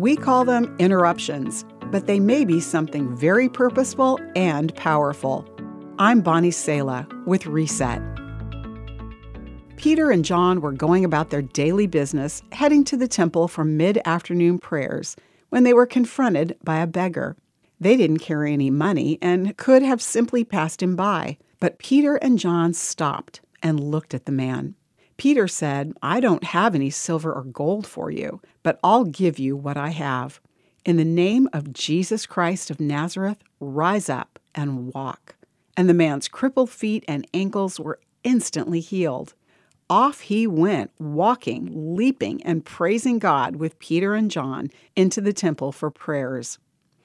We call them interruptions, but they may be something very purposeful and powerful. I'm Bonnie Sala with Reset. Peter and John were going about their daily business, heading to the temple for mid afternoon prayers, when they were confronted by a beggar. They didn't carry any money and could have simply passed him by, but Peter and John stopped and looked at the man. Peter said, I don't have any silver or gold for you, but I'll give you what I have. In the name of Jesus Christ of Nazareth, rise up and walk. And the man's crippled feet and ankles were instantly healed. Off he went, walking, leaping, and praising God with Peter and John into the temple for prayers.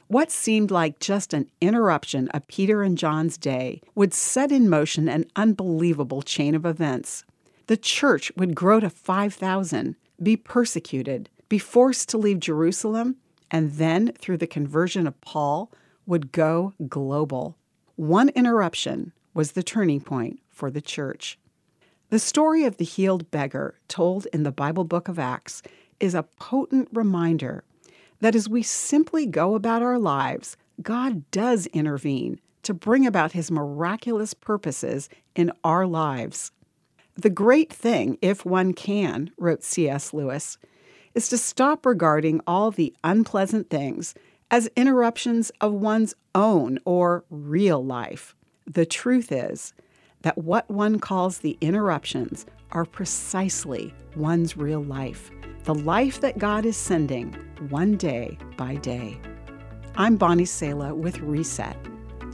What seemed like just an interruption of Peter and John's day would set in motion an unbelievable chain of events. The church would grow to 5,000, be persecuted, be forced to leave Jerusalem, and then, through the conversion of Paul, would go global. One interruption was the turning point for the church. The story of the healed beggar, told in the Bible book of Acts, is a potent reminder that as we simply go about our lives, God does intervene to bring about his miraculous purposes in our lives. The great thing, if one can, wrote C.S. Lewis, is to stop regarding all the unpleasant things as interruptions of one's own or real life. The truth is, that what one calls the interruptions are precisely one's real life, the life that God is sending one day by day. I'm Bonnie Sala with Reset.